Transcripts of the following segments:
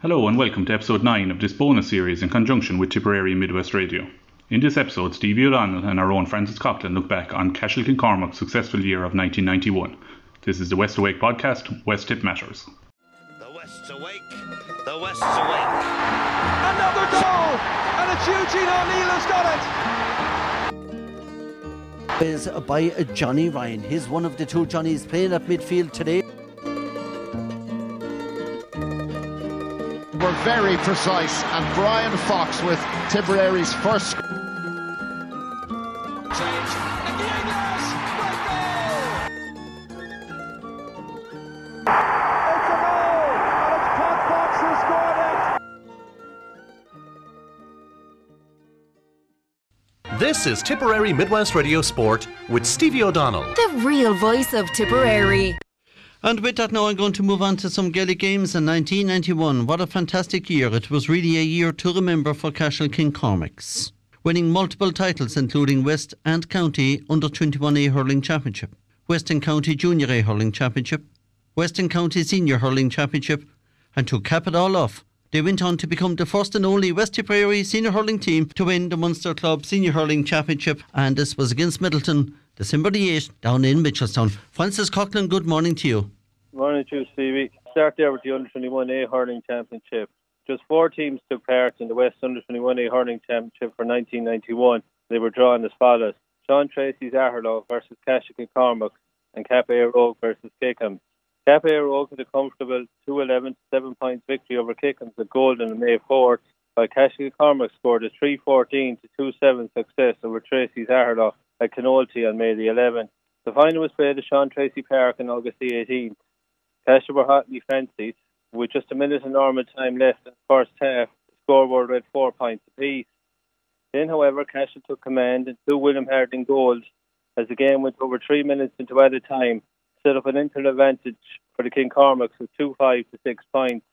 Hello and welcome to episode 9 of this bonus series in conjunction with Tipperary Midwest Radio. In this episode, Stevie O'Donnell and our own Francis Coughlin look back on Cashel King Cormac's successful year of 1991. This is the West Awake podcast, West Tip Matters. The West's awake. The West's awake. Another goal! And it's Eugene O'Neill who's got it! is by Johnny Ryan. He's one of the two Johnnies playing at midfield today. Very precise, and Brian Fox with Tipperary's first. Change. And the English! Great goal! It's a goal! And it's Pat Fox who scored it! This is Tipperary Midwest Radio Sport with Stevie O'Donnell. The real voice of Tipperary. And with that, now I'm going to move on to some Gaelic games in 1991. What a fantastic year! It was really a year to remember for Cashel King Cormacs, winning multiple titles, including West and County Under 21A Hurling Championship, Western County Junior A Hurling Championship, Western County Senior Hurling Championship, and to cap it all off, they went on to become the first and only West Tipperary senior hurling team to win the Munster Club Senior Hurling Championship, and this was against Midleton, December the 8th, down in Mitchelstown. Francis Coughlin, good morning to you. Morning to you, Stevie. Start there with the Under 21A Hurling Championship. Just four teams took part in the West Under 21A Hurling Championship for 1991. They were drawn as follows Sean Treacy's Aherlow versus Cashel Cormac and Cape Rogue versus Kickham. Cape Rogue had a comfortable 2 11 7 points victory over Kickham at Golden on May 4th, while Cashel Cormac scored a 3 14 to 2 7 success over Treacy's Aherlow at Clonoulty on May the 11th. The final was played at Sean Treacy Park on August the 18th. Cashel were hotly fancied. With just a minute of normal time left in the first half, the scoreboard read four points apiece. Then, however, Cashel took command and two William Harding goals as the game went over three minutes into added time, set up an interim advantage for the King Cormacs with 2 5 to 6 points.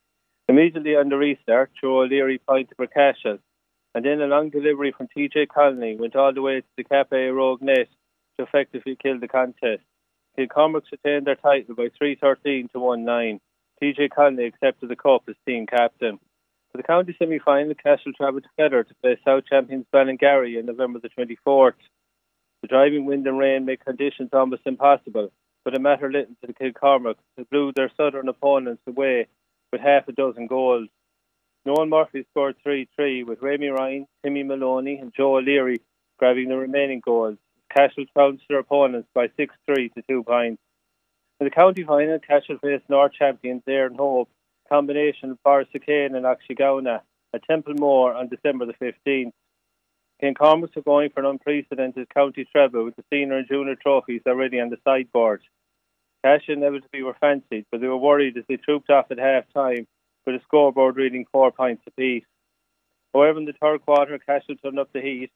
Immediately the restart, Joe O'Leary pointed for Cashel, and then a long delivery from TJ Connolly went all the way to the Cape Rogue net to effectively kill the contest. King Cormac retained their title by 313 to 1-9. TJ Connolly accepted the cup as team captain. For the county semi-final, Cashel travelled together to play South champions Ballingarry on November the 24th. The driving wind and rain made conditions almost impossible, but it mattered little to the King Cormac, who blew their southern opponents away with half a dozen goals. Noel Murphy scored 3-3, with Remy Ryan, Timmy Maloney and Joe O'Leary grabbing the remaining goals. Cashel trounced their opponents by 6-3 to 2 points. In the county final, Cashel faced North champions Aaron Hope, combination of Borrisokane and Akshigowna at Templemore on December the 15th. King Cormacs are going for an unprecedented county treble with the senior and junior trophies already on the sideboard. Cashel inevitably were fancied, but they were worried as they trooped off at half time with a scoreboard reading four points apiece. However, in the third quarter, Cashel turned up the heat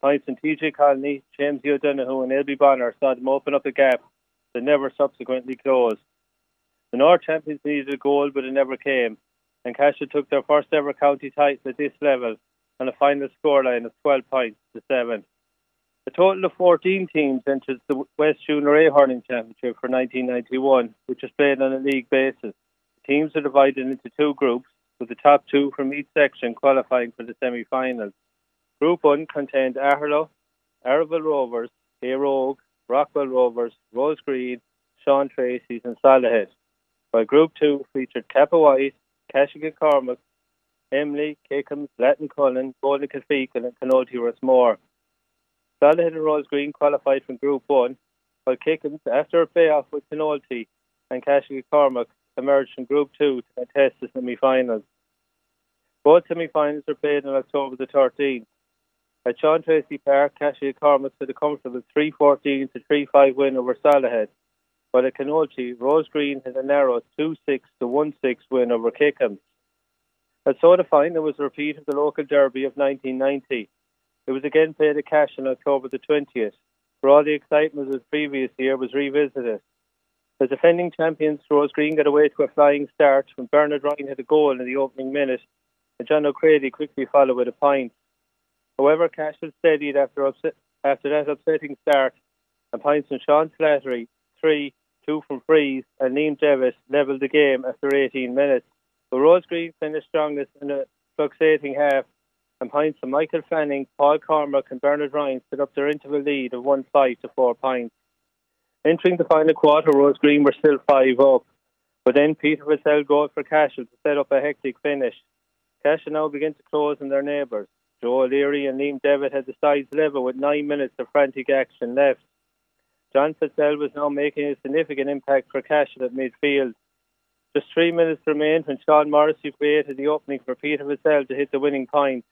Points in TJ Connolly, James O'Donoghue, and Ailbe Bonnar saw them open up a gap that never subsequently closed. The North champions needed a goal, but it never came, and Cashel took their first ever county title at this level on a final scoreline of 12 points to 7. A total of 14 teams entered the West Junior A Hurling Championship for 1991, which was played on a league basis. Teams are divided into two groups, with the top two from each section qualifying for the semi finals. Group 1 contained Aherlow, Arravale Rovers, Rogue, Rockwell Rovers, Rose Green, Sean Treacy's and Solohead. While Group 2 featured Cappawhite, Cashigan Cormac, Emly, Kickhams, Lattin Cullen, Golden Kilfeacle and Clonoulty Rossmore. Solohead and Rose Green qualified from Group 1, while Kickhams, after a playoff with Clonoulty and Cashel King Cormac, emerged from Group 2 to contest the semi-finals. Both semi-finals were played on October the 13th. At Sean Treacy Park, Cashel Cormac had a comfortable 3-14 to 3-5 win over Solohead, while at Clonoulty, Rose Green had a narrow 2-6 to 1-6 win over Kickham. At Soda Fine, there was a repeat of the local derby of 1990. It was again played at Cash on October the 20th, where all the excitement of the previous year was revisited. The defending champions, Rose Green, got away to a flying start when Bernard Ryan had a goal in the opening minute, and John O'Grady quickly followed with a point. However, Cashel steadied after, after that upsetting start, and points from Sean Slattery, three, two from Freeze, and Liam Devitt levelled the game after 18 minutes. But Rose Green finished strongest in a fluctuating half, and points from Michael Fanning, Paul Cormack, and Bernard Ryan set up their interval lead of 1 5 to 4 points. Entering the final quarter, Rose Green were still 5 up, but then Peter Vassell goal for Cashel to set up a hectic finish. Cashel now begin to close on their neighbours. Joe O'Leary and Liam Devitt had the sides level with nine minutes of frantic action left. John Fitzell was now making a significant impact for Cashel at midfield. Just three minutes remained when Sean Morrissey created the opening for Peter Vassell to hit the winning point.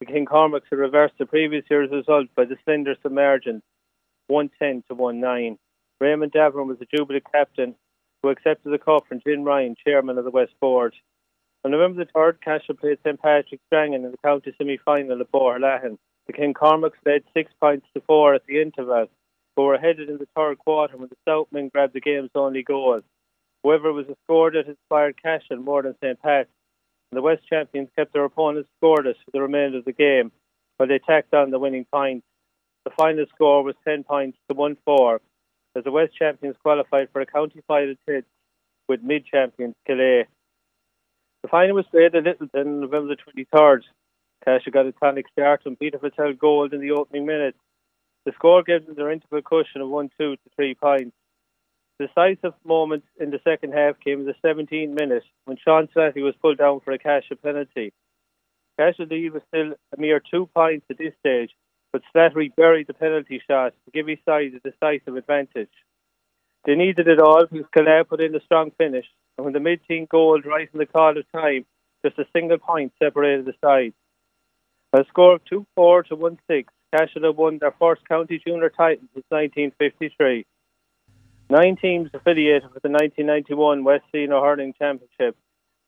The King Cormacs had reversed the previous year's result by the slender submergence, 110 to 19. Raymond Davern was the Jubilee captain who accepted the cup from Jim Ryan, chairman of the West Board. On November the 3rd, Cashel played St Patrick's Drangan in the county semi-final at Boherlahan. The King Cormacs led six points to four at the interval, but were headed in the third quarter when the Stoutmen grabbed the game's only goal. However, it was a score that inspired Cashel more than St Pat's. The West champions kept their opponents scoreless for the remainder of the game, while they tacked on the winning points. The final score was 10 points to 1 4, as the West champions qualified for a county final test with mid champions Calais. The final was played at Littleton on November the 23rd. Cashel got a tonic start and Peter Patel gold in the opening minutes. The score gave them their interval cushion of 1 2 to 3 points. The decisive moment in the second half came in the 17th minute when Sean Slattery was pulled down for a Cashel penalty. Cashel lead was still a mere two points at this stage, but Slattery buried the penalty shot to give his side a decisive advantage. They needed it all because Calais put in a strong finish, and when the mid-team goal right in the call of time, just a single point separated the sides. A score of 2-4 to 1-6, Cashel won their first county junior title since 1953. Nine teams affiliated with the 1991 West Senior Hurling Championship,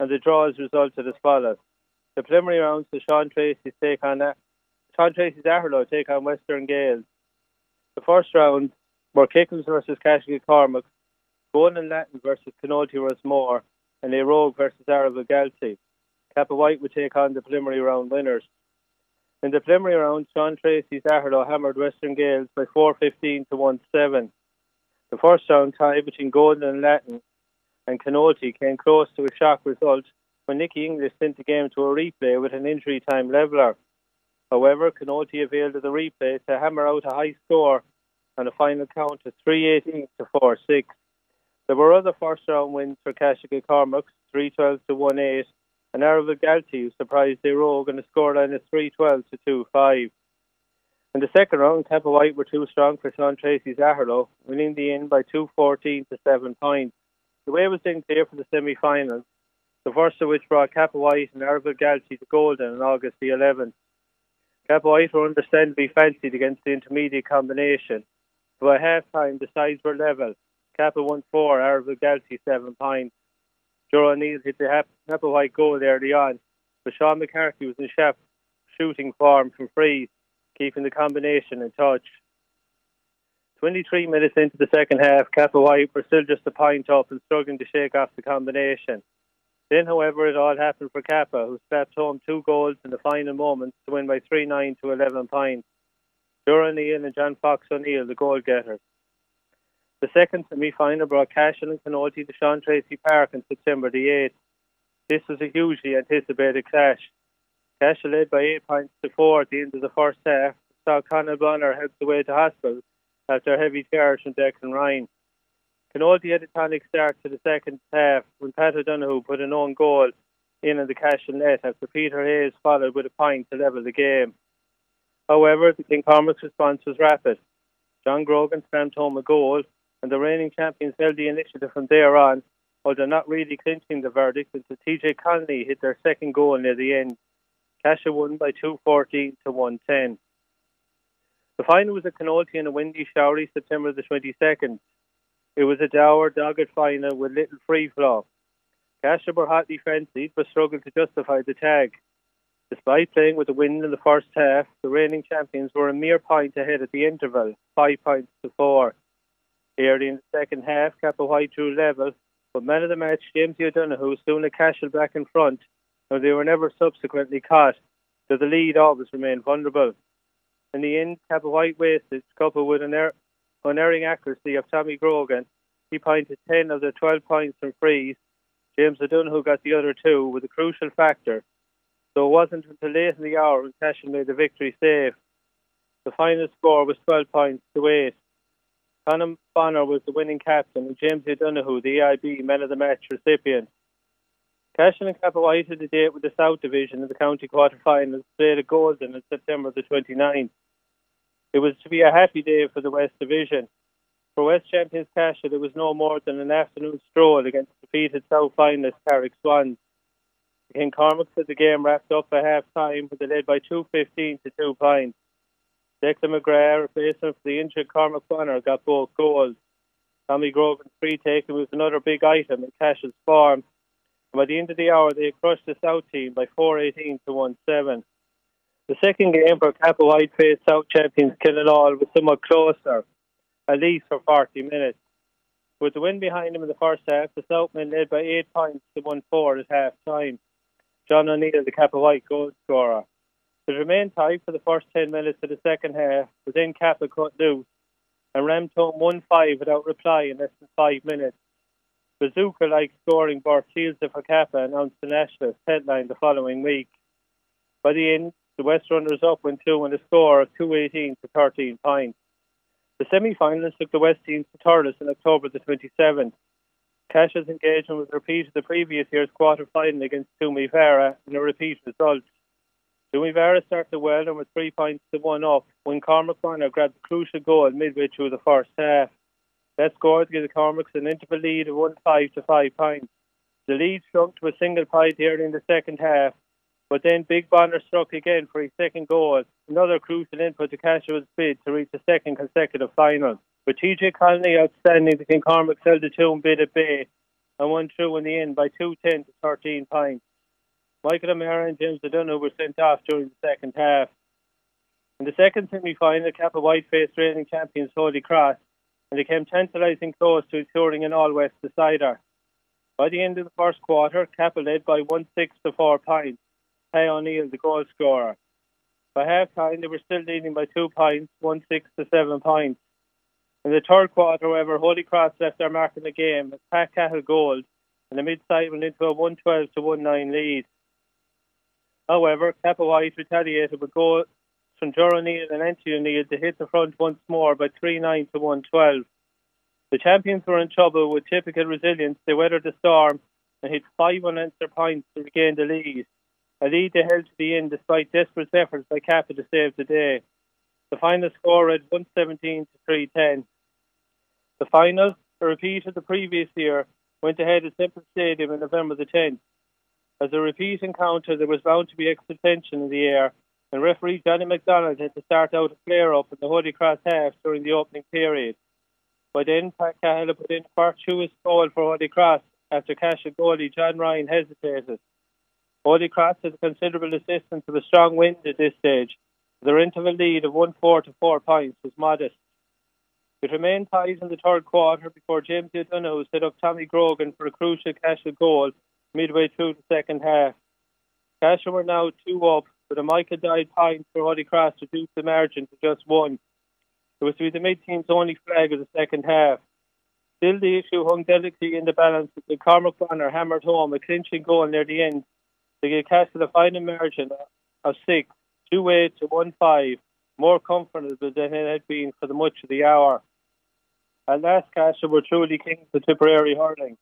and the draws resulted as follows. The preliminary rounds to Sean Treacy's take on Sean Treacy's Aherlow take on Western Gales. The first round Kickles versus Cashel Cormac, Golden Lattin versus Clonoulty Rossmore, and A Rogue versus Arravale Galtee. Cappawhite would take on the preliminary round winners. In the preliminary round, Sean Treacy's Aherlow hammered Western Gales by 4-15 to 1-7. The first round tie between Golden and Lattin and Clonoulty came close to a shock result when Nicky English sent the game to a replay with an injury time leveller. However, Clonoulty availed of the replay to hammer out a high score and a final count of 318 to 4 6. There were other first round wins for Cashel Cormacs, 312 to 1 8, and Arravale Galtee, who surprised their rogue on a scoreline of 312 to 2 5. In the second round, Cappawhite were too strong for Sean Treacy's Aherlow, winning the in by 214 to 7 points. The way was then clear for the semi finals, the first of which brought Cappawhite and Arravale Galtee to Golden on August the 11th. White were understandably fancied against the intermediate combination. By half time, the sides were level. Cappa won 4, Arravale Galtee 7 points. Joe O'Neill hit the Cappawhite goal early on, but Sean McCarthy was in sharp shooting form from freeze keeping the combination in touch. 23 minutes into the second half, Cappawhite were still just a point up and struggling to shake off the combination. Then, however, it all happened for Cappa, who slapped home two goals in the final moments to win by 3 9 to 11 points. Dura Neal and John Fox O'Neill, the goal getters. The second semi final brought Cashel and Clonoulty to Sean Treacy Park on September the 8th. This was a hugely anticipated clash. Cashel led by eight points to four at the end of the first half. Saw Conal Bonnar helped away to hospital after a heavy charge from Declan Ryan. Clonoulty had a tonic start to the second half when Pat O'Donoghue put an own goal in at the cash and net after Peter Hayes followed with a point to level the game. However, the King Cormac's response was rapid. John Grogan stamped home a goal, and the reigning champions held the initiative from there on, although not really clinching the verdict until TJ Connolly hit their second goal near the end. Cashel won by 214 to 110. The final was at Clonoulty on a windy, showery September the 22nd. It was a dour, dogged final with little free flow. Cashel were hotly fancied but struggled to justify the tag. Despite playing with the wind in the first half, the reigning champions were a mere point ahead at the interval, five points to four. Early in the second half, Cappawhite drew level, but man of the match, James O'Donoghue, soon had Cashel back in front though they were never subsequently caught, so the lead always remained vulnerable. In the end, Cappawhite wasted, coupled with an er- unerring accuracy of Tommy Grogan, he pointed 10 of the 12 points from frees. James O'Donoghue got the other two with a crucial factor. So it wasn't until late in the hour when Cashel made the victory save. The final score was 12 points to 8. Conal Bonnar was the winning captain and James O'Donoghue, the EIB Man of the Match recipient. Cashel and Cappawhite had a date with the South Division in the county quarter-finals played at Golden on September the 29th. It was to be a happy day for the West Division. For West champions Cashel, it was no more than an afternoon stroll against defeated South finalist Carrick Swans. King Cormac said the game wrapped up at half time with a lead by 2.15 to 2 points. Declan McGrath, replacement for the injured Cormac Bonnar, got both goals. Tommy Grogan's free taken was another big item in Cashel's form by the end of the hour, they crushed the South team by 4-18 to 1-7. The second game for Cappawhite faced South champions Killenaule was somewhat closer, at least for 40 minutes. With the win behind them in the first half, the Southmen led by 8 points to 1-4 at half time. John O'Neill, the Cappawhite goal scorer. It remained tight for the first 10 minutes of the second half, but then Cappa cut loose and rammed home 1-5 without reply in less than 5 minutes. Bazooka like scoring Bart Shields for Kappa announced the nationalist headline the following week. By the end, the West runners up went two with a score of 218 to 13 points. The semi finalists took the West teams to Thurles on October the 27th. Cash's engagement was repeated the previous year's quarter final against Toomevara in a repeat result. Toomevara started well and was three points to one up when Cormac grabbed the crucial goal midway through the first half. That score to give the Cormacs an interval lead of 1 5 to 5 points. The lead shrunk to a single point here in the second half, but then Big Bonnar struck again for his second goal, another crucial input to Cashel's bid to reach the second consecutive final. With TJ Connolly outstanding, the King Cormac held the two bid at bay and won through in the end by 210 to 13 points. Michael O'Mara and James O'Donoghue were sent off during the second half. In the second semi final, Cappawhite faced reigning champions Holy Cross and they came tantalising close to securing an All West decider. By the end of the first quarter, Cappa led by 1 6 to 4 points. Ty O'Neill, the goal scorer. By half time, they were still leading by 2 points, 1 6 to 7 points. In the third quarter, however, Holy Cross left their mark in the game as Pat Cahill gold, and the mid side went into a 112 to 1 9 lead. However, Cappawhite retaliated with goal, from Joe O'Neill and Anthony O'Neill to hit the front once more by 3 9 to 112. The champions were in trouble with typical resilience. They weathered the storm and hit five unanswered points to regain the lead. A lead they held to the end despite desperate efforts by Kappa to save the day. The final score read 117 to 310. The final, a repeat of the previous year, went ahead at Semple Stadium on November the 10th. As a repeat encounter, there was bound to be extra tension in the air and referee Johnny McDonald had to start out a flare up in the Holy Cross half during the opening period. By then, Pat Cahill put in a fortuitous goal for Holy Cross after Casha goalie John Ryan hesitated. Holy Cross had considerable assistance of a strong wind at this stage. Their interval lead of 1 4 to 4 points was modest. It remained tight in the third quarter before James O'Donoghue set up Tommy Grogan for a crucial Casha goal midway through the second half. Casha were now 2 up but a Michael died point for Holy Cross to reduce the margin to just one. It was to be the mid team's only flag of the second half. Still, the issue hung delicately in the balance with Cormac Bonnar hammered home a clinching goal near the end to get cast the final margin of six, two eight to one five, more comfortable than it had been for the much of the hour. At last, Castle were truly kings of Tipperary hurling.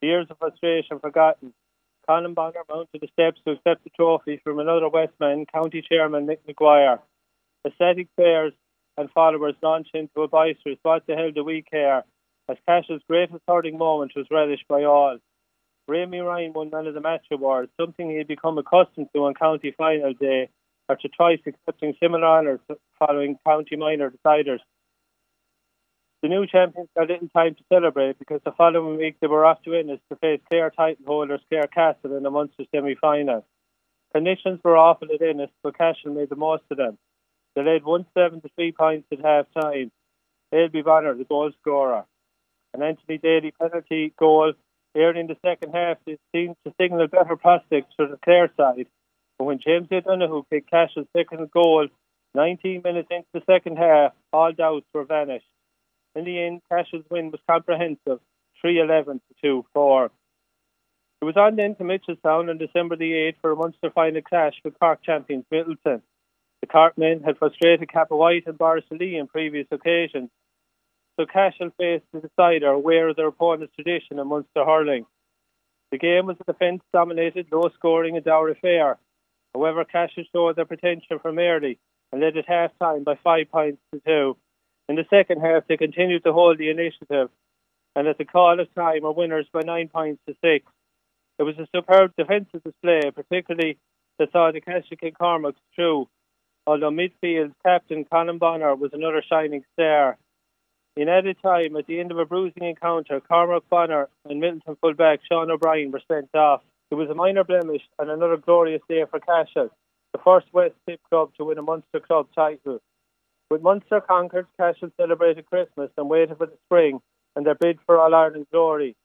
Years of frustration forgotten, Colm Bonnar mounted the steps to accept the trophy from another Westman, County Chairman Mick McGuire. Aesthetic players and followers launched into a boisterous what the hell do we care, as Cash's greatest hurling moment was relished by all. Ramy Ryan won Man of the Match award, something he had become accustomed to on county final day, after twice accepting similar honours following county minor deciders. The new champions got little time to celebrate because the following week they were off to Ennis to face Clare title holders Clare Castle in the Munster semi final. Conditions were awful at Ennis, but Cashel made the most of them. They led 1 7 to 3 points at half time. Ailbe Bonnar, the goal scorer. An Anthony Daly penalty goal early in the second half it seemed to signal better prospects for the Clare side. But when James O'Donoghue kicked Cashel's second goal 19 minutes into the second half, all doubts were vanished. In the end, Cash's win was comprehensive, 3-11 to 2-4. It was on then to Mitchelstown on December the 8th for a Munster final clash with Cork champions Midleton. The Cork men had frustrated Cappawhite and Borrisoleigh in previous occasions, so Cashel faced the decider of their opponent's tradition in Munster hurling. The game was a defence dominated, low scoring and dour affair. However, Cashel showed their potential from early and led at half time by five points to two. In the second half, they continued to hold the initiative and at the call of time were winners by nine points to six. It was a superb defensive display, particularly that saw the Cashel Cormac through, although midfield's captain Colm Bonnar was another shining star. In added time, at the end of a bruising encounter, Cormac Bonnar and Midleton fullback Sean O'Brien were sent off. It was a minor blemish and another glorious day for Cashel, the first West Tip club to win a Munster club title. With Munster conquered, Cashel celebrated Christmas and waited for the spring and their bid for All Ireland glory.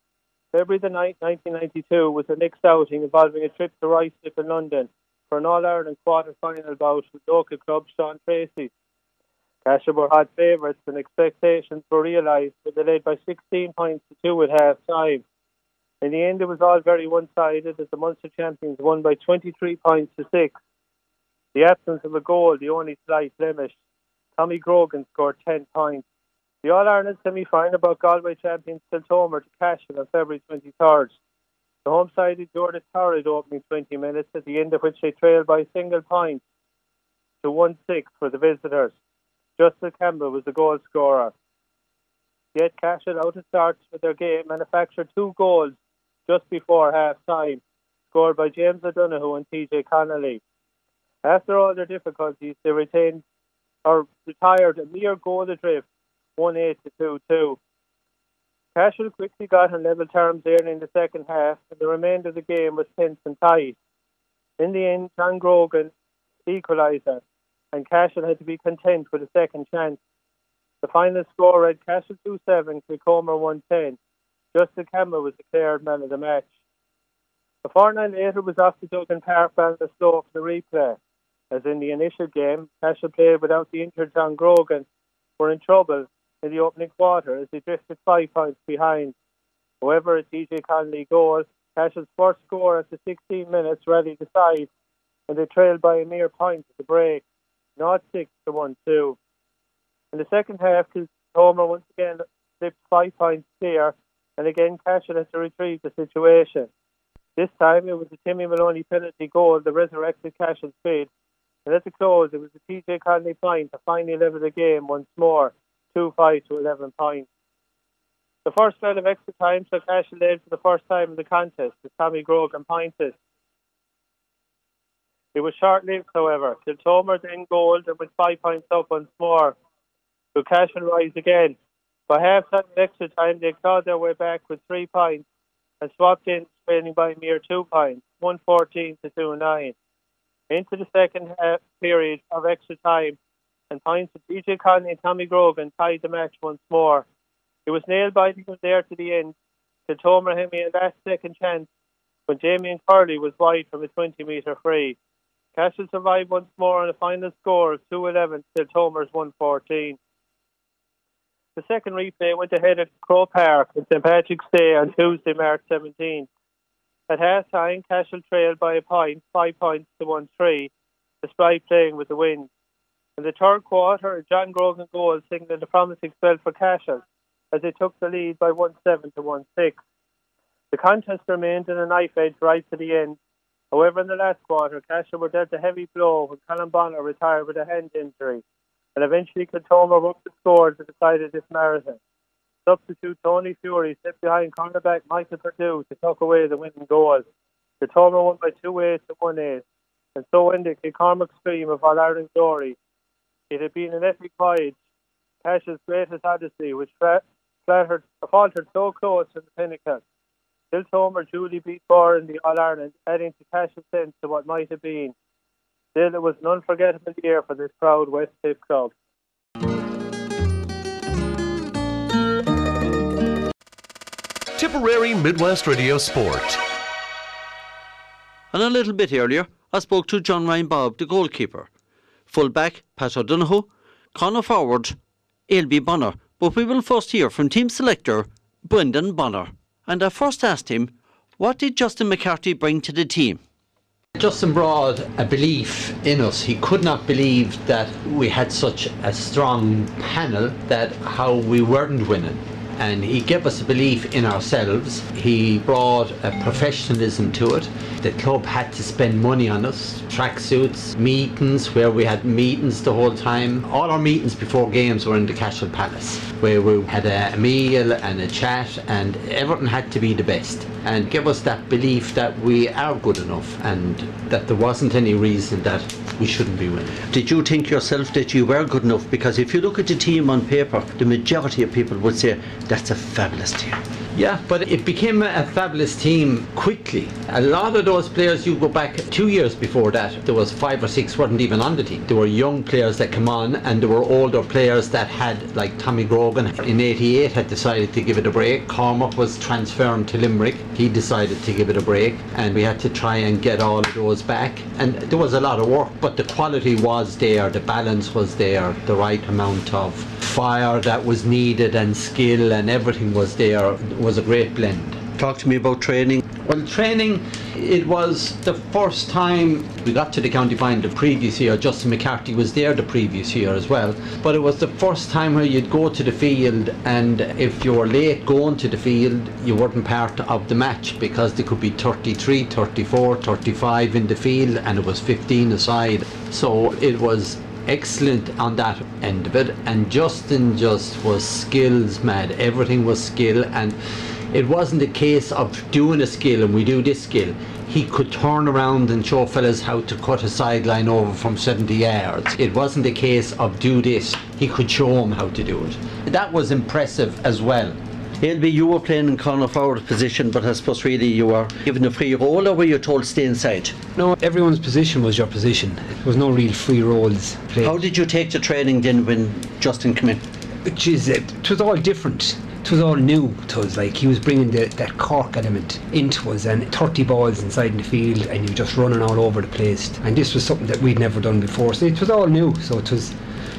February the 9th, 1992 was the next outing involving a trip to Ruislip in London for an All Ireland quarter final bout with local club Sean Treacy. Cashel were hot favourites and expectations were realised, but they led by 16 points to 2 at half time. In the end, it was all very one sided as the Munster champions won by 23 points to 6. The absence of a goal, the only slight blemish. Tommy Grogan scored 10 points. The All Ireland semi final brought Galway champions Kiltormer to Cashel on February 23rd. The home side endured a torrid opening 20 minutes, at the end of which they trailed by a single point to 1 6 for the visitors. Justin Campbell was the goal scorer. Yet Cashel out of start with their game manufactured two goals just before half time, scored by James O'Donoghue and TJ Connolly. After all their difficulties, they retained or retired a mere goal adrift 1 8 to 2 2. Cashel quickly got on level terms early in the second half, and the remainder of the game was tense and tight. In the end, John Grogan equalised and Cashel had to be content with a second chance. The final score read Cashel 2 7, Kiltormer 1 10. Justin Campbell was declared man of the match. A fortnight later was off to Duggan Park Ballinasloe for the replay. As in the initial game, Cashel played without the injured John Grogan, were in trouble in the opening quarter as they drifted five points behind. However, a TJ Connolly goal, Cashel's first score after 16 minutes rallied the side, and they trailed by a mere point at the break, not 6 to 1 2. In the second half, Homer once again slipped five points clear, and again Cashel had to retrieve the situation. This time it was a Timmy Maloney penalty goal that resurrected Cashel's bid, and at the close it was a TJ Connolly point to finally level the game once more two five to eleven points. The first spell of extra time saw Cashel led for the first time in the contest with Tommy Grogan pointed. It was short lived, however. Kiltormer then gold and with five points up once more. So and rise again. By half time extra time, they clawed their way back with three points and swapped in, trailing by a mere two points, 114 to 2 9. Into the second half period of extra time, and points of TJ Connolly and Tommy Grogan tied the match once more. It was nail biting from there to the end. Kiltormer had me a last second chance when Jamie and Curley was wide from a 20 metre free. Cashel survived once more on a final score of 2-11 till Tomer's 114. The second replay went ahead at Croke Park in St Patrick's Day on Tuesday, March 17. At half time, Cashel trailed by a point, five points to 1-3, despite playing with the wind. In the third quarter, John Grogan goal signalled a promising spell for Cashel as they took the lead by 1 7 to 1 6. The contest remained in a knife edge right to the end. However, in the last quarter, Cashel were dealt a heavy blow when Colm Bonnar retired with a hand injury, and eventually Kiltormer up the score to decided this marathon. Substitute Tony Fury slipped behind cornerback Michael Perdue to tuck away the winning goal. Kiltormer won by 2 8 to 1 8, and so ended the King Cormac's stream of All Ireland glory it had been an epic voyage, Cashel's greatest odyssey, which flattered, faltered so close to the pinnacle. Kiltormer duly beat four in the All Ireland, adding to Cashel's sense of what might have been. Still, it was an unforgettable year for this proud West Tip club. Tipperary Midwest Radio Sport. And a little bit earlier, I spoke to John Ryan Bob, the goalkeeper fullback Pat O'Donoghue, corner forward Ailbe Bonnar. But we will first hear from team selector Brendan Bonnar. And I first asked him What did Justin McCarthy bring to the team? Justin brought a belief in us. He could not believe that we had such a strong panel that how we weren't winning. And he gave us a belief in ourselves. He brought a professionalism to it. The club had to spend money on us, tracksuits, meetings where we had meetings the whole time. All our meetings before games were in the Cashel Palace, where we had a meal and a chat, and everything had to be the best. And give us that belief that we are good enough and that there wasn't any reason that we shouldn't be winning. Did you think yourself that you were good enough? Because if you look at the team on paper, the majority of people would say that's a fabulous team. Yeah, but it became a fabulous team quickly. A lot of those players, you go back two years before that, there was five or six weren't even on the team. There were young players that come on, and there were older players that had, like Tommy Grogan in '88, had decided to give it a break. Cormac was transferring to Limerick. He decided to give it a break, and we had to try and get all of those back. And there was a lot of work, but the quality was there, the balance was there, the right amount of fire that was needed, and skill, and everything was there. Was a great blend. Talk to me about training. Well, training, it was the first time we got to the county final the previous year. Justin McCarthy was there the previous year as well. But it was the first time where you'd go to the field, and if you were late going to the field, you weren't part of the match because there could be 33, 34, 35 in the field, and it was 15 aside. So it was excellent on that end of it. And Justin just was skills mad everything was skill. And it wasn't a case of doing a skill and we do this skill. He could turn around and show fellas how to cut a sideline over from 70 yards. It wasn't a case of do this. He could show them how to do it. That was impressive as well Ailbe, you were playing in corner forward position, but I suppose really you were given a free role, or were you told stay inside? No, everyone's position was your position. There was no real free roles played. How did you take the training then when Justin came in? It? It uh, was all different. It was all new to us. Like he was bringing the, that Cork element into us, and 30 balls inside in the field, and you were just running all over the place. And this was something that we'd never done before. So it was all new. So it was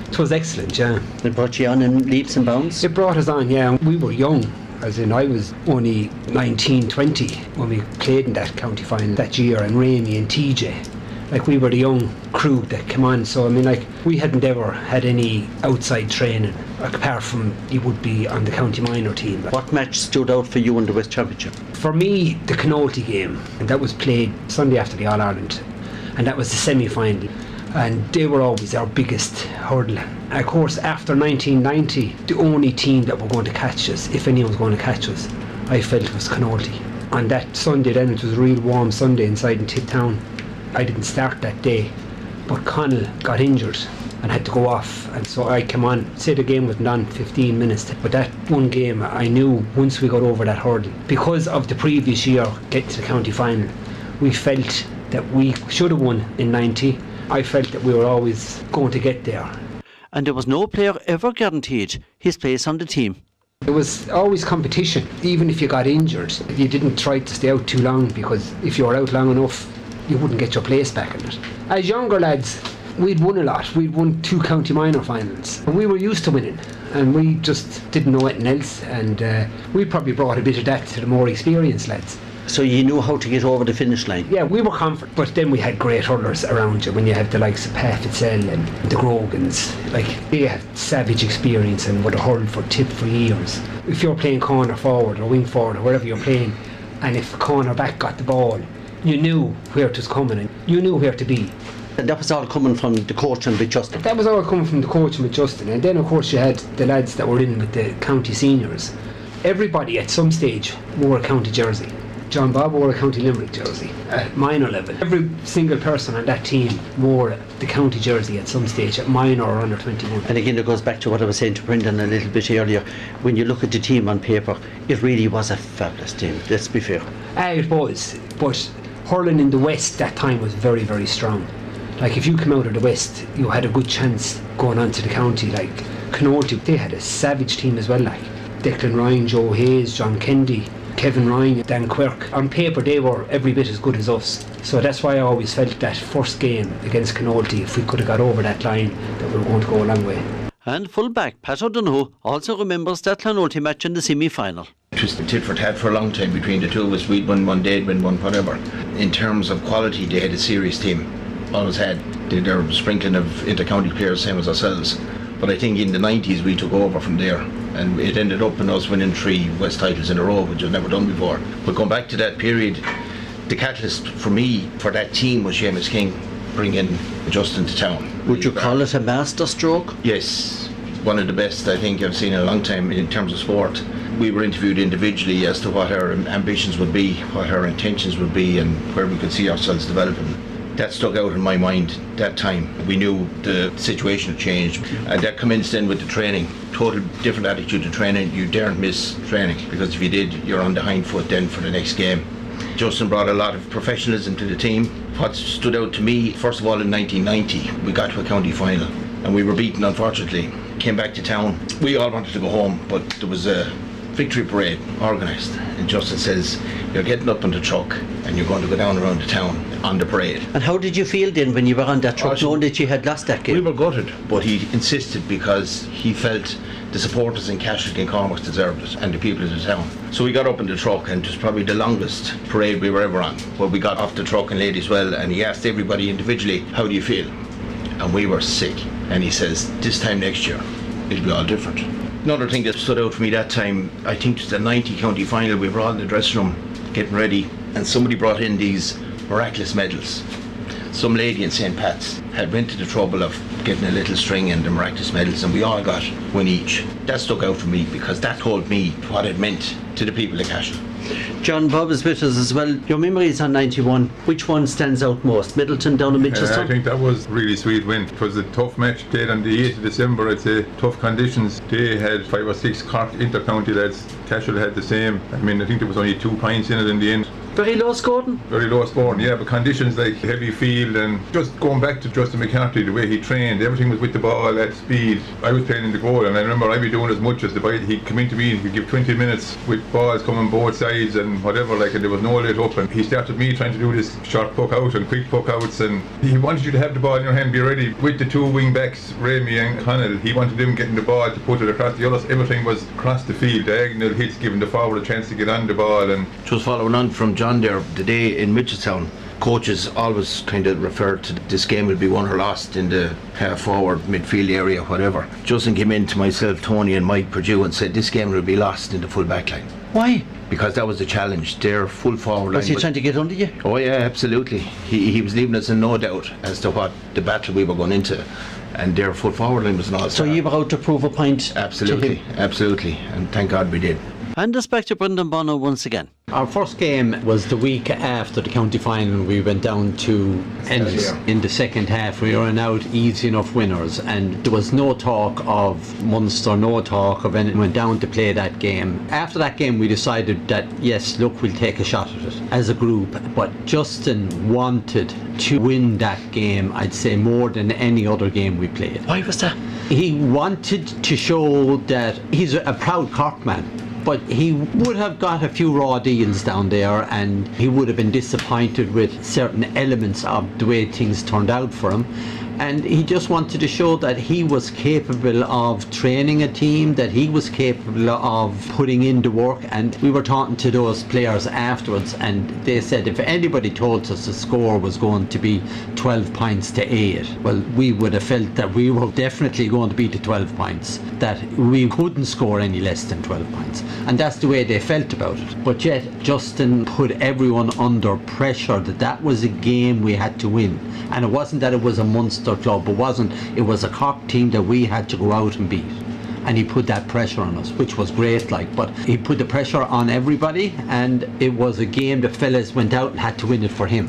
it was excellent, yeah. It brought you on in leaps and bounds? It brought us on, yeah. We were young, as in I was only 19, 20 when we played in that county final that year, and Ramey and TJ. Like we were the young crew that came on, so I mean, like we hadn't ever had any outside training apart from you would be on the county minor team. What match stood out for you in the West Championship? For me, the Clonoulty game, and that was played Sunday after the All Ireland, and that was the semi final and they were always our biggest hurdle. Of course, after 1990, the only team that were going to catch us, if anyone was going to catch us, I felt was Clonoulty. On that Sunday, then it was a real warm Sunday inside in Tiptown. I didn't start that day, but Conal got injured and had to go off, and so I came on. Say the game was done 15 minutes, but that one game, I knew once we got over that hurdle, because of the previous year getting to the county final, we felt that we should have won in 90 I felt that we were always going to get there. And there was no player ever guaranteed his place on the team. There was always competition, even if you got injured. You didn't try to stay out too long because if you were out long enough, you wouldn't get your place back in it. As younger lads, we'd won a lot. We'd won two county minor finals. And we were used to winning, and we just didn't know anything else. And uh, we probably brought a bit of that to the more experienced lads. So you knew how to get over the finish line? Yeah, we were confident, but then we had great hurlers around you when you had the likes of Pat Fitzell and the Grogans. Like, they had savage experience and would have hurled for tip for years. If you're playing corner forward or wing forward or wherever you're playing, and if corner back got the ball, you knew where it was coming and you knew where to be. And that was all coming from the coach and with Justin? That was all coming from the coach and with Justin. And then, of course, you had the lads that were in with the county seniors. Everybody at some stage wore a county jersey. John Bob wore a County Limerick jersey at minor level. Every single person on that team wore the county jersey at some stage at minor or under 21. And again, it goes back to what I was saying to Brendan a little bit earlier. When you look at the team on paper, it really was a fabulous team, let's be fair. Ah, it was. But hurling in the West that time was very, very strong. Like if you come out of the West, you had a good chance going on to the county. Like Clonoulty, they had a savage team as well. Like Declan Ryan, Joe Hayes, John Kendi, Kevin Ryan, Dan Quirk. On paper, they were every bit as good as us. So that's why I always felt that first game against Clonoulty, if we could have got over that line, that we were going to go a long way. And fullback Pat O'Donoghue also remembers that Clonoulty match in the semi final. It was tit for tat for a long time between the two of us. We'd win one, they'd win one, whatever. In terms of quality, they had a serious team. Always had. They, they're sprinkling of inter-county players, same as ourselves. But I think in the 90s we took over from there and it ended up in us winning three West titles in a row, which was never done before. But going back to that period, the catalyst for me, for that team, was Seamus King bringing Justin to town. Would you call it a master stroke? Yes, one of the best I think I've seen in a long time in terms of sport. We were interviewed individually as to what our ambitions would be, what our intentions would be, and where we could see ourselves developing that stuck out in my mind that time. We knew the situation had changed, and that commenced then with the training. Total different attitude to training. You daren't miss training because if you did, you're on the hind foot then for the next game. Justin brought a lot of professionalism to the team. What stood out to me, first of all, in 1990, we got to a county final and we were beaten, unfortunately. Came back to town. We all wanted to go home, but there was a victory parade organised. And Justin says, You're getting up on the truck and you're going to go down around the town on the parade. And how did you feel then when you were on that truck, knowing that you had lost that game? We were gutted, but he insisted because he felt the supporters in Cashel and Cormac deserved it and the people of the town. So we got up in the truck and it was probably the longest parade we were ever on. Where we got off the truck and ladies well and he asked everybody individually, How do you feel? And we were sick. And he says, This time next year, it'll be all different. Another thing that stood out for me that time, I think it was the 90 county final, we were all in the dressing room getting ready, and somebody brought in these miraculous medals. Some lady in St. Pat's had went to the trouble of getting a little string and the miraculous medals, and we all got one each. That stuck out for me because that told me what it meant to the people of Cashel. John Bob is with us as well. Your memories on 91, which one stands out most? Midleton down in Manchester? Uh, I think that was really sweet win. It was a tough match played on the 8th of December, I'd say. Tough conditions. They had five or six Cork inter-county lads. Cashel had the same. I mean, I think there was only two points in it in the end. Very low scoring? Very low scoring, yeah, but conditions like heavy field and just going back to Justin McCarthy, the way he trained, everything was with the ball at speed. I was playing in the goal and I remember I'd be doing as much as the boy, he'd come into me and he'd give 20 minutes with balls coming both sides and whatever, like, and there was no let up. And he started me trying to do this short puck out and quick puck outs and he wanted you to have the ball in your hand, be ready. With the two wing backs, Ramey and Conal, he wanted them getting the ball to put it across the others. Everything was across the field, diagonal hits, giving the forward a chance to get on the ball. And just following on from John there, the day in Mitchelstown, coaches always kind of referred to this game will be won or lost in the half forward, midfield area, whatever. Justin came in to myself, Tony, and Mike Purdue and said this game will be lost in the full back line. Why? Because that was the challenge. Their full forward line. Was he trying to get under you? Oh, yeah, absolutely. He, he was leaving us in no doubt as to what the battle we were going into. And their full forward line was not So uh, you were out to prove a point? Absolutely, absolutely. And thank God we did. And us back to Brendan Bonnar once again. Our first game was the week after the county final. We went down to Ennis in the second half. We were out easy enough winners, and there was no talk of Munster, no talk of anything. Went down to play that game. After that game, we decided that yes, look, we'll take a shot at it as a group. But Justin wanted to win that game. I'd say more than any other game we played. Why was that? He wanted to show that he's a proud Cork man but he would have got a few raw deals down there and he would have been disappointed with certain elements of the way things turned out for him and he just wanted to show that he was capable of training a team, that he was capable of putting in the work. And we were talking to those players afterwards, and they said if anybody told us the score was going to be 12 points to 8, well, we would have felt that we were definitely going to be the 12 points, that we couldn't score any less than 12 points. And that's the way they felt about it. But yet, Justin put everyone under pressure that that was a game we had to win. And it wasn't that it was a Munster club, it wasn't. It was a Cork team that we had to go out and beat. And he put that pressure on us, which was great, like, but he put the pressure on everybody, and it was a game the fellas went out and had to win it for him.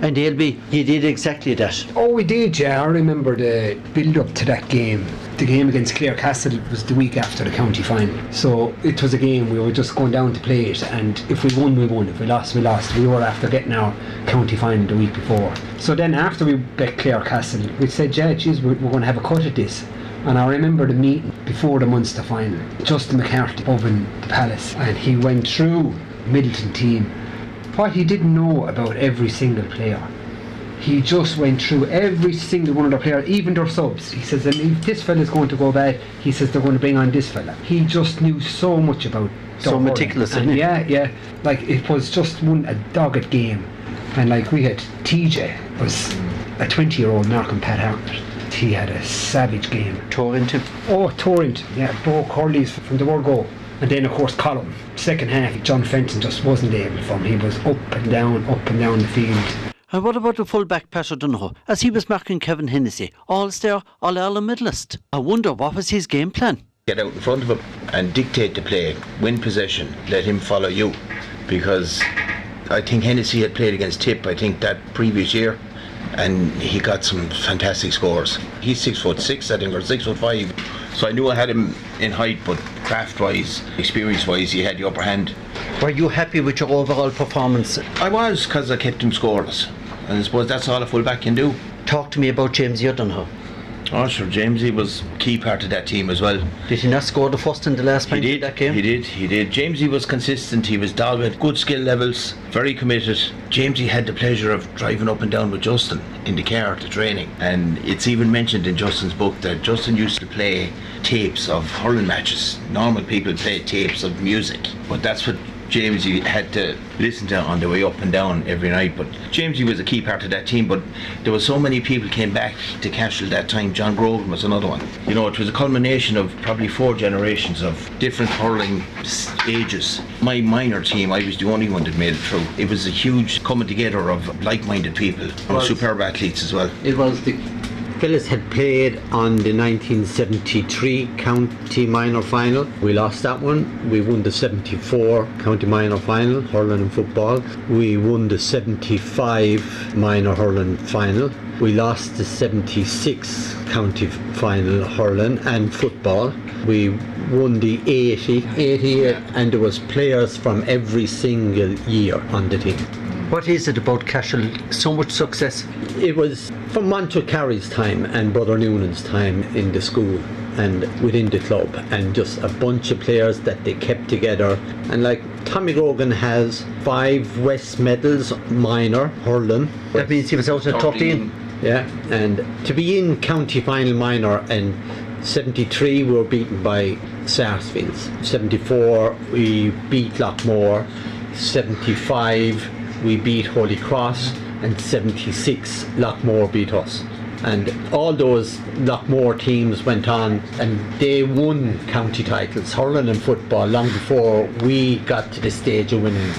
And Ailbe, you did exactly that. Oh, we did, yeah. I remember the build up to that game. The game against Clarecastle was the week after the county final. So it was a game we were just going down to play it, and if we won, we won. If we lost, we lost. We were after getting our county final the week before. So then after we bet Clarecastle, we said, yeah, geez, we're, we're going to have a cut at this. And I remember the meeting before the Munster final, Justin McCarthy up in the Palace, and he went through Midleton team what he didn't know about every single player. He just went through every single one of their players, even their subs. He says, and if this fella's going to go bad, he says they're going to bring on this fella. He just knew so much about. So meticulous, And isn't he? Yeah, yeah. Like it was just one a dogged game, and like we had TJ was a 20 year old Malcolm Pat Hartnett. He had a savage game. Torrington. Oh, Torrington, yeah, broke Corley's from the word go. And then, of course, Colm. Second half, John Fenton just wasn't able for him. He was up and down, up and down the field. And what about the fullback Patrick Donoghue? As he was marking Kevin Hennessy, All-Star, All-Ireland medalist. I wonder what was his game plan? Get out in front of him and dictate the play, win possession, let him follow you. Because I think Hennessy had played against Tip, I think, that previous year, and he got some fantastic scores. He's six foot six, I think, or six foot five. So I knew I had him in height, but craft wise, experience wise, he had the upper hand. Were you happy with your overall performance? I was, because I kept him scoreless. And I suppose that's all a fullback can do. Talk to me about James O'Donoghue. Oh, sure, James, he was key part of that team as well. Did he not score the first and the last He did, that game? he did, he did. Jamesy was consistent, he was dogged, good skill levels, very committed. Jamesy had the pleasure of driving up and down with Justin in the car to training. And it's even mentioned in Justin's book that Justin used to play tapes of hurling matches. Normal people play tapes of music, but that's what Jamesy had to listen to on the way up and down every night. But Jamesy was a key part of that team. But there were so many people came back to Cashel that time. John Grogan was another one. You know, it was a culmination of probably four generations of different hurling ages. My minor team, I was the only one that made it through. It was a huge coming together of like-minded people and superb athletes as well. It was the Phyllis had played on the 1973 county minor final. We lost that one. We won the 74 county minor final, hurling and football. We won the 75 minor hurling final. We lost the 76 county final hurling and football. We won the 80, 88, and there was players from every single year on the team. What is it about Cashel? So much success. It was from Monto Carey's time and Brother Noonan's time in the school and within the club, and just a bunch of players that they kept together. And like Tommy Grogan has five West medals, minor hurling. That means he was out at 13. Yeah, and to be in county final minor and 73 we were beaten by Sarsfields. 74 we beat Loughmore. 75 we beat Holy Cross and 76 Loughmore beat us. And all those Loughmore teams went on and they won county titles, hurling and football, long before we got to the stage of winning.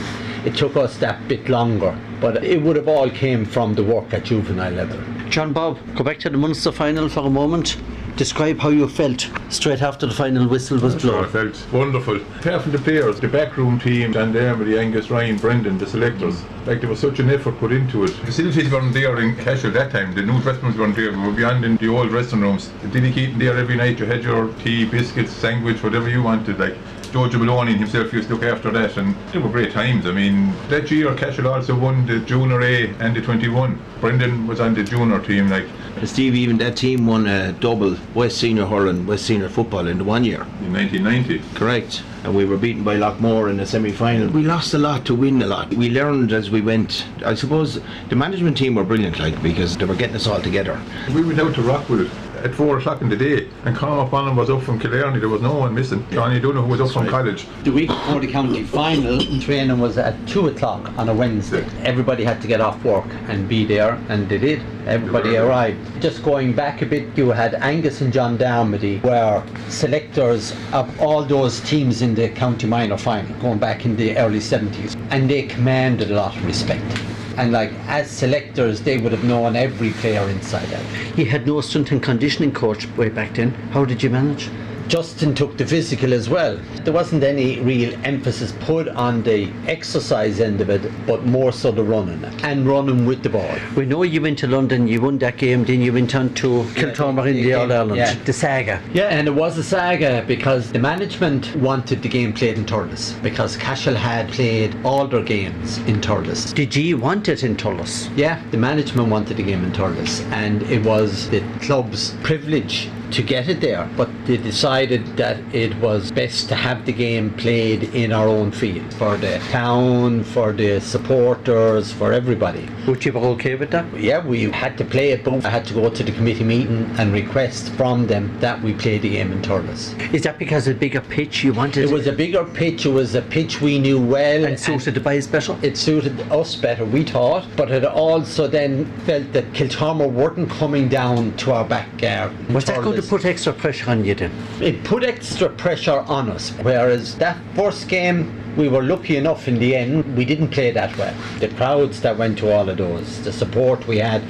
It took us that bit longer, but it would have all came from the work at juvenile level. John Bob, go back to the Munster final for a moment. Describe how you felt straight after the final whistle was Sure, I felt wonderful. Apart from the players, the backroom team, John Dermody, Angus Ryan, Brendan, the selectors, like there was such an effort put into it. Facilities weren't there in Cashel that time. The new dressing rooms weren't there. We were beyond in the old dressing rooms. The Dilly Keaton there every night. You had your tea, biscuits, sandwich, whatever you wanted. Like George Maloney and himself used to look after that, and they were great times. I mean, that year Cashel also won the Junior A and the 21. Brendan was on the junior team. Like And Steve, even that team won a double West Senior Hurling, West Senior Football in the one year. in 1990. Correct. And we were beaten by Loughmore in the semi final. We lost a lot to win a lot. We learned as we went. I suppose the management team were brilliant, like, because they were getting us all together. We went out to Rockwell at four o'clock in the day, and Conal Bonnar was up from Killarney. There was no one missing. Johnny who was up from college. The week before the county final, training was at 2 o'clock on a Wednesday. Everybody had to get off work and be there, and they did. Everybody arrived. Just going back a bit, you had Angus and John Darmody were selectors of all those teams in the county minor final, going back in the early 70s, and they commanded a lot of respect. And like as selectors, they would have known every player inside out. He had no strength and conditioning coach way back then. How did you manage? Justin took the physical as well. There wasn't any real emphasis put on the exercise end of it, but more so the running and running with the ball. We know you went to London, you won that game, then you went on to Kiltormer in the All Ireland. Yeah. The saga. Yeah, and it was a saga because the management wanted the game played in Thurles because Cashel had played all their games in Thurles. Did you want it in Thurles? Yeah, the management wanted the game in Thurles, and it was the club's privilege to get it there, but they decided that it was best to have the game played in our own field for the town, for the supporters, for everybody. Would you be okay with that? Yeah, we had to play it, but I had to go to the committee meeting and request from them that we play the game in Thurles. Is that because of a bigger pitch you wanted? It was a bigger pitch, it was a pitch we knew well. And suited the boys better? It suited us better, we thought, but it also then felt that Kiltormer weren't coming down to our back garden. Was that going to put extra pressure on you then? It put extra pressure on us, whereas that first game we were lucky enough in the end we didn't play that well the crowds that went to all of those the support we had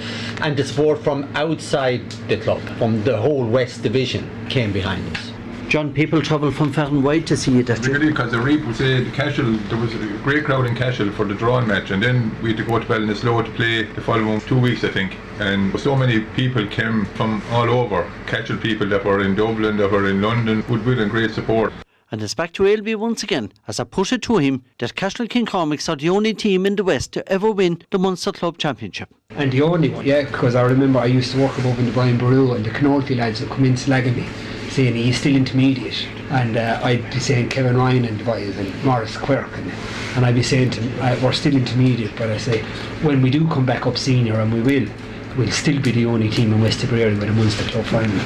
and the support from outside the club from the whole west division came behind us John, people travel from far and wide to see you that Really, because the Reap would say the Cashel, there was a great crowd in Cashel for the drawn match, and then we had to go to Ballinasloe to play the following two weeks, I think. And so many people came from all over. Cashel people that were in Dublin, that were in London, goodwill and great support. And it's back to Ailbe once again as I put it to him that Cashel King Cormacs are the only team in the West to ever win the Munster Club Championship. And the only one, yeah, because I remember I used to work above in the Brian Boru and the Clonoulty lads would come in slagging me, saying he's still intermediate. And uh, I'd be saying Kevin Ryan and boys and Morris Quirk, and, and I'd be saying to uh, we're still intermediate, but I say, when we do come back up senior, and we will, we'll still be the only team in West Tipperary with a Munster Club final.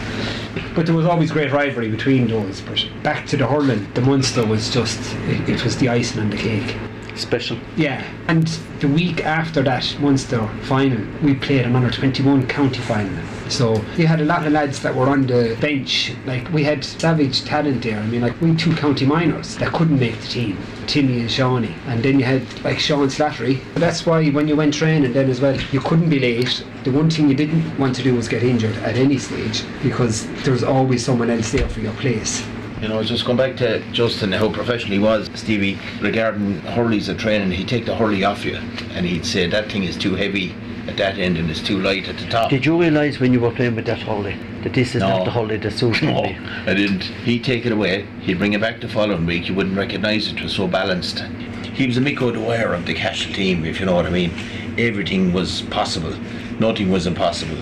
But there was always great rivalry between those. But back to the hurling, the Munster was just, it, it was the icing on the cake. Special. Yeah, and the week after that Munster final, we played an under 21 county final. So we had a lot of lads that were on the bench. Like we had savage talent there. I mean, like we two county minors that couldn't make the team, Timmy and Shawnee. And then you had like Sean Slattery. That's why when you went training then as well, you couldn't be late. The one thing you didn't want to do was get injured at any stage because there's always someone else there for your place. You know, just going back to Justin, how professional he was, Stevie, regarding hurleys at training, he'd take the hurley off you and he'd say that thing is too heavy at that end and it's too light at the top. Did you realise when you were playing with that hurley that this is No. not the hurley that suited No, me? I didn't. He'd take it away, he'd bring it back the following week, you wouldn't recognise it, it was so balanced. He was a Micko Dwyer of the Cashel team, if you know what I mean. Everything was possible, nothing was impossible.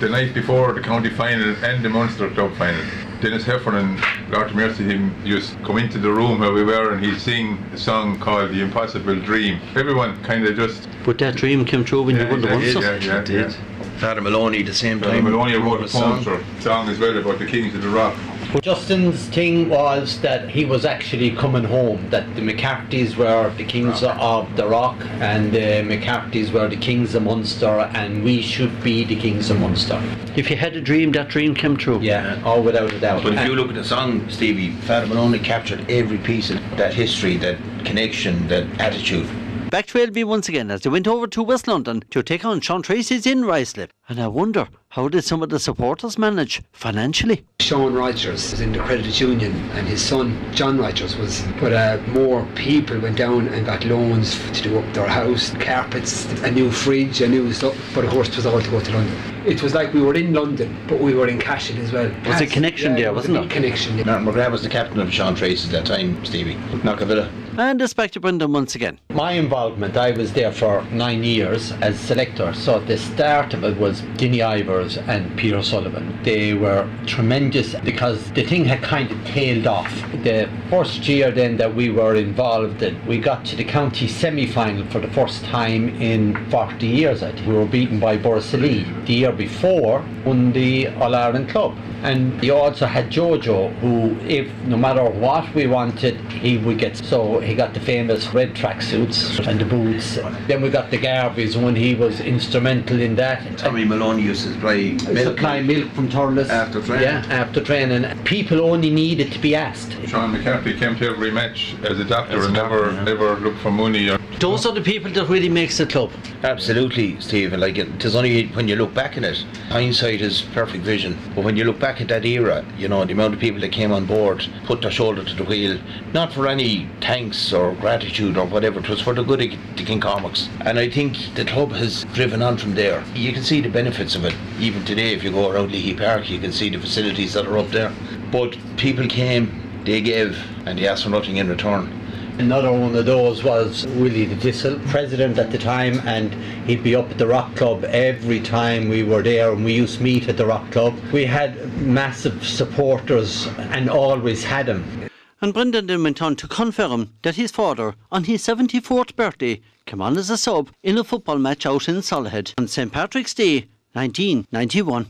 The night before the county final and the Munster Club final, Dennis Heffernan, Lord Mercy, him just come into the room where we were and he'd sing a song called The Impossible Dream. Everyone kind of just But that dream came true when you won the yeah, Munster. yeah, yeah, yeah. Father Maloney, the same Father time. Maloney wrote a song. poem for song as well about the Kings of the Rock. But Justin's thing was that he was actually coming home, that the McCarthy's were the kings of the rock and the McCarthy's were the kings of Munster and we should be the kings of Munster. If you had a dream, that dream came true. Yeah, all without a doubt. But if you look at the song, Stevie, Father only captured every piece of that history, that connection, that attitude. Back to Ailbe once again as they went over to West London to take on Sean Treacy's in Ruislip. And I wonder, how did some of the supporters manage financially? Sean Rogers was in the credit union and his son John Rogers was but uh, more people went down and got loans to do up their house carpets a new fridge a new stuff but of course it was all to go to London it was like we were in London but we were in Cashel as well Was a connection there, it was wasn't a big it? connection yeah. Martin McGrath was the captain of Sean Tracy at that time, Stevie. Knockavilla. And Inspector Brendan once again. My involvement, I was there for nine years as selector. So at the start of it was Dinny Ivers and Peter Sullivan. They were tremendous because the thing had kind of tailed off. The first year then that we were involved in, we got to the county semi-final for the first time in 40 years. I think we were beaten by Borris-Ileigh. The year before, won the All Ireland Club. And you also had Jojo, who, if no matter what we wanted, he would get. So he got the famous red tracksuits and the boots. Then we got the Garveys when he was instrumental in that. Tommy Maloney used to supply milk. Supply milk from Thurles. After training. Yeah, after training. People only needed to be asked. Sean McCarthy came to every match as a doctor As a and never doctor, yeah. never looked for money. Or, Those are the people that really makes the club. Absolutely, Steve. and Like it is only when you look back at it, hindsight is perfect vision. But when you look back at that era, you know the amount of people that came on board, put their shoulder to the wheel, not for any thanks or gratitude or whatever. It was for the good of the King Cormac's. And I think the club has driven on from there. You can see the benefits of it. Even today, if you go around Leahy Park, you can see the facilities that are up there. But people came, they gave, and they asked for nothing in return. Another one of those was Willie the Thistle, president at the time, and he'd be up at the Rock Club every time we were there, and we used to meet at the Rock Club. We had massive supporters and always had them. And Brendan went on to confirm that his father, on his 74th birthday, came on as a sub in a football match out in Solohead on St Patrick's Day 1991.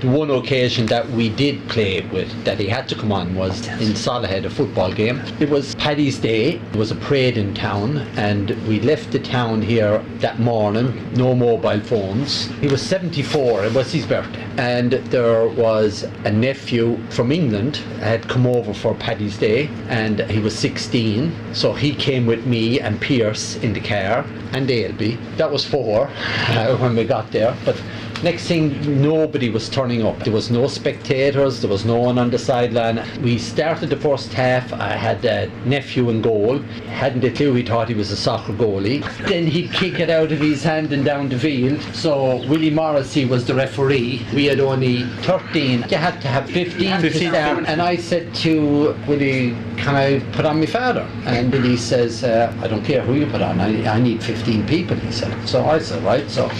The one occasion that we did play with that he had to come on was in Solohead, a football game. It was Paddy's Day. It was a parade in town, and we left the town here that morning. No mobile phones. He was 74. It was his birthday, and there was a nephew from England had come over for Paddy's Day, and he was 16. So he came with me and Pierce in the car, and Ailbe. That was four uh, when we got there, but. Next thing, nobody was turning up. There was no spectators. There was no one on the sideline. We started the first half. I had a nephew in goal. Hadn't a clue. He thought he was a soccer goalie. Then he'd kick it out of his hand and down the field. So Willie Morrissey was the referee. We had only 13. You had to have 15, 15 to start. And I said to Willie, "Can I put on my father?" And Willie says, uh, "I don't care who you put on. I, I need 15 people." He said. So I said, "Right." So.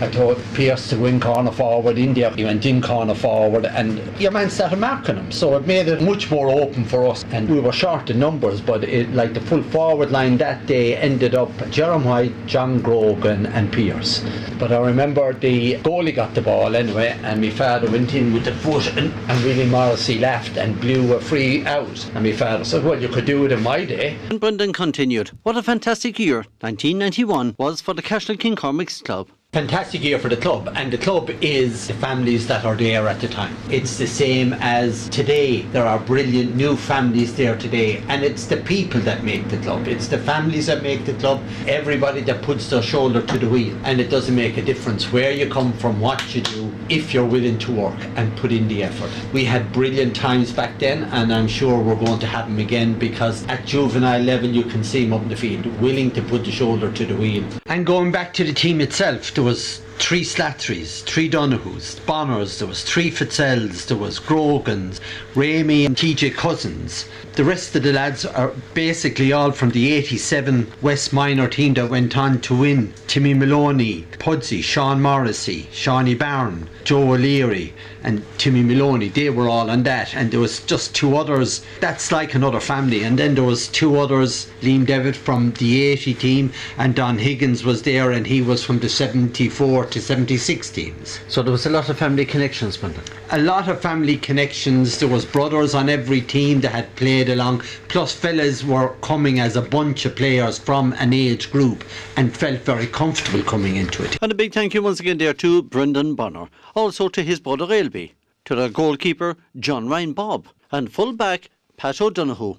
I thought Pierce to win corner forward, India he went in corner forward, and your man started marking him. So it made it much more open for us. And we were short in numbers, but it like the full forward line that day ended up Jerome White, John Grogan, and Pierce. But I remember the goalie got the ball anyway, and my father went in with the foot, and, and Willie Morrissey left and blew a free out. And my father said, Well, you could do it in my day. And Brendan continued, What a fantastic year 1991 was for the Cashel King Cormac's club. Fantastic year for the club, and the club is the families that are there at the time. It's the same as today. There are brilliant new families there today, and it's the people that make the club. It's the families that make the club. Everybody that puts their shoulder to the wheel, and it doesn't make a difference where you come from, what you do, if you're willing to work and put in the effort. We had brilliant times back then, and I'm sure we're going to have them again because at juvenile level you can see them up in the field, willing to put the shoulder to the wheel. And going back to the team itself there was three Slatterys, three Donahues, Bonnars, there was three Fitzells, there was Grogans, Ramey and TJ Cousins. The rest of the lads are basically all from the 87 West Minor team that went on to win. Timmy Maloney, Pudsey, Sean Morrissey, Shawnee Barn, Joe O'Leary and Timmy Maloney, they were all on that. And there was just two others, that's like another family. And then there was two others, Liam Devitt from the 80 team and Don Higgins was there and he was from the 74 to 76 teams. So there was a lot of family connections, Brendan. A lot of family connections. There was brothers on every team that had played along. Plus fellas were coming as a bunch of players from an age group and felt very comfortable coming into it. And a big thank you once again there to Brendan Bonnar. Also to his brother Ailbe. To their goalkeeper John Ryan Bob. And fullback Pat O'Donoghue.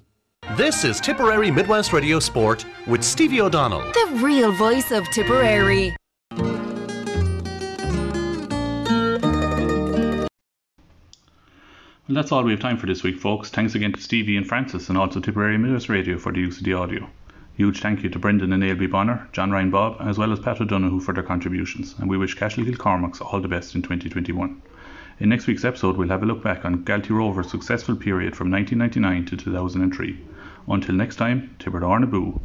This is Tipperary Midwest Radio Sport with Stevie O'Donnell. The real voice of Tipperary. Well, that's all we have time for this week, folks. Thanks again to Stevie and Francis, and also Tipperary Midwest Radio for the use of the audio. Huge thank you to Brendan and Ailbe Bonnar, John Ryan Bob, as well as Pat O'Donoghue for their contributions, and we wish Cashel King Cormacs all the best in 2021. In next week's episode, we'll have a look back on Galtee Rovers' successful period from 1999 to 2003. Until next time, Tiobraid Árann Abú.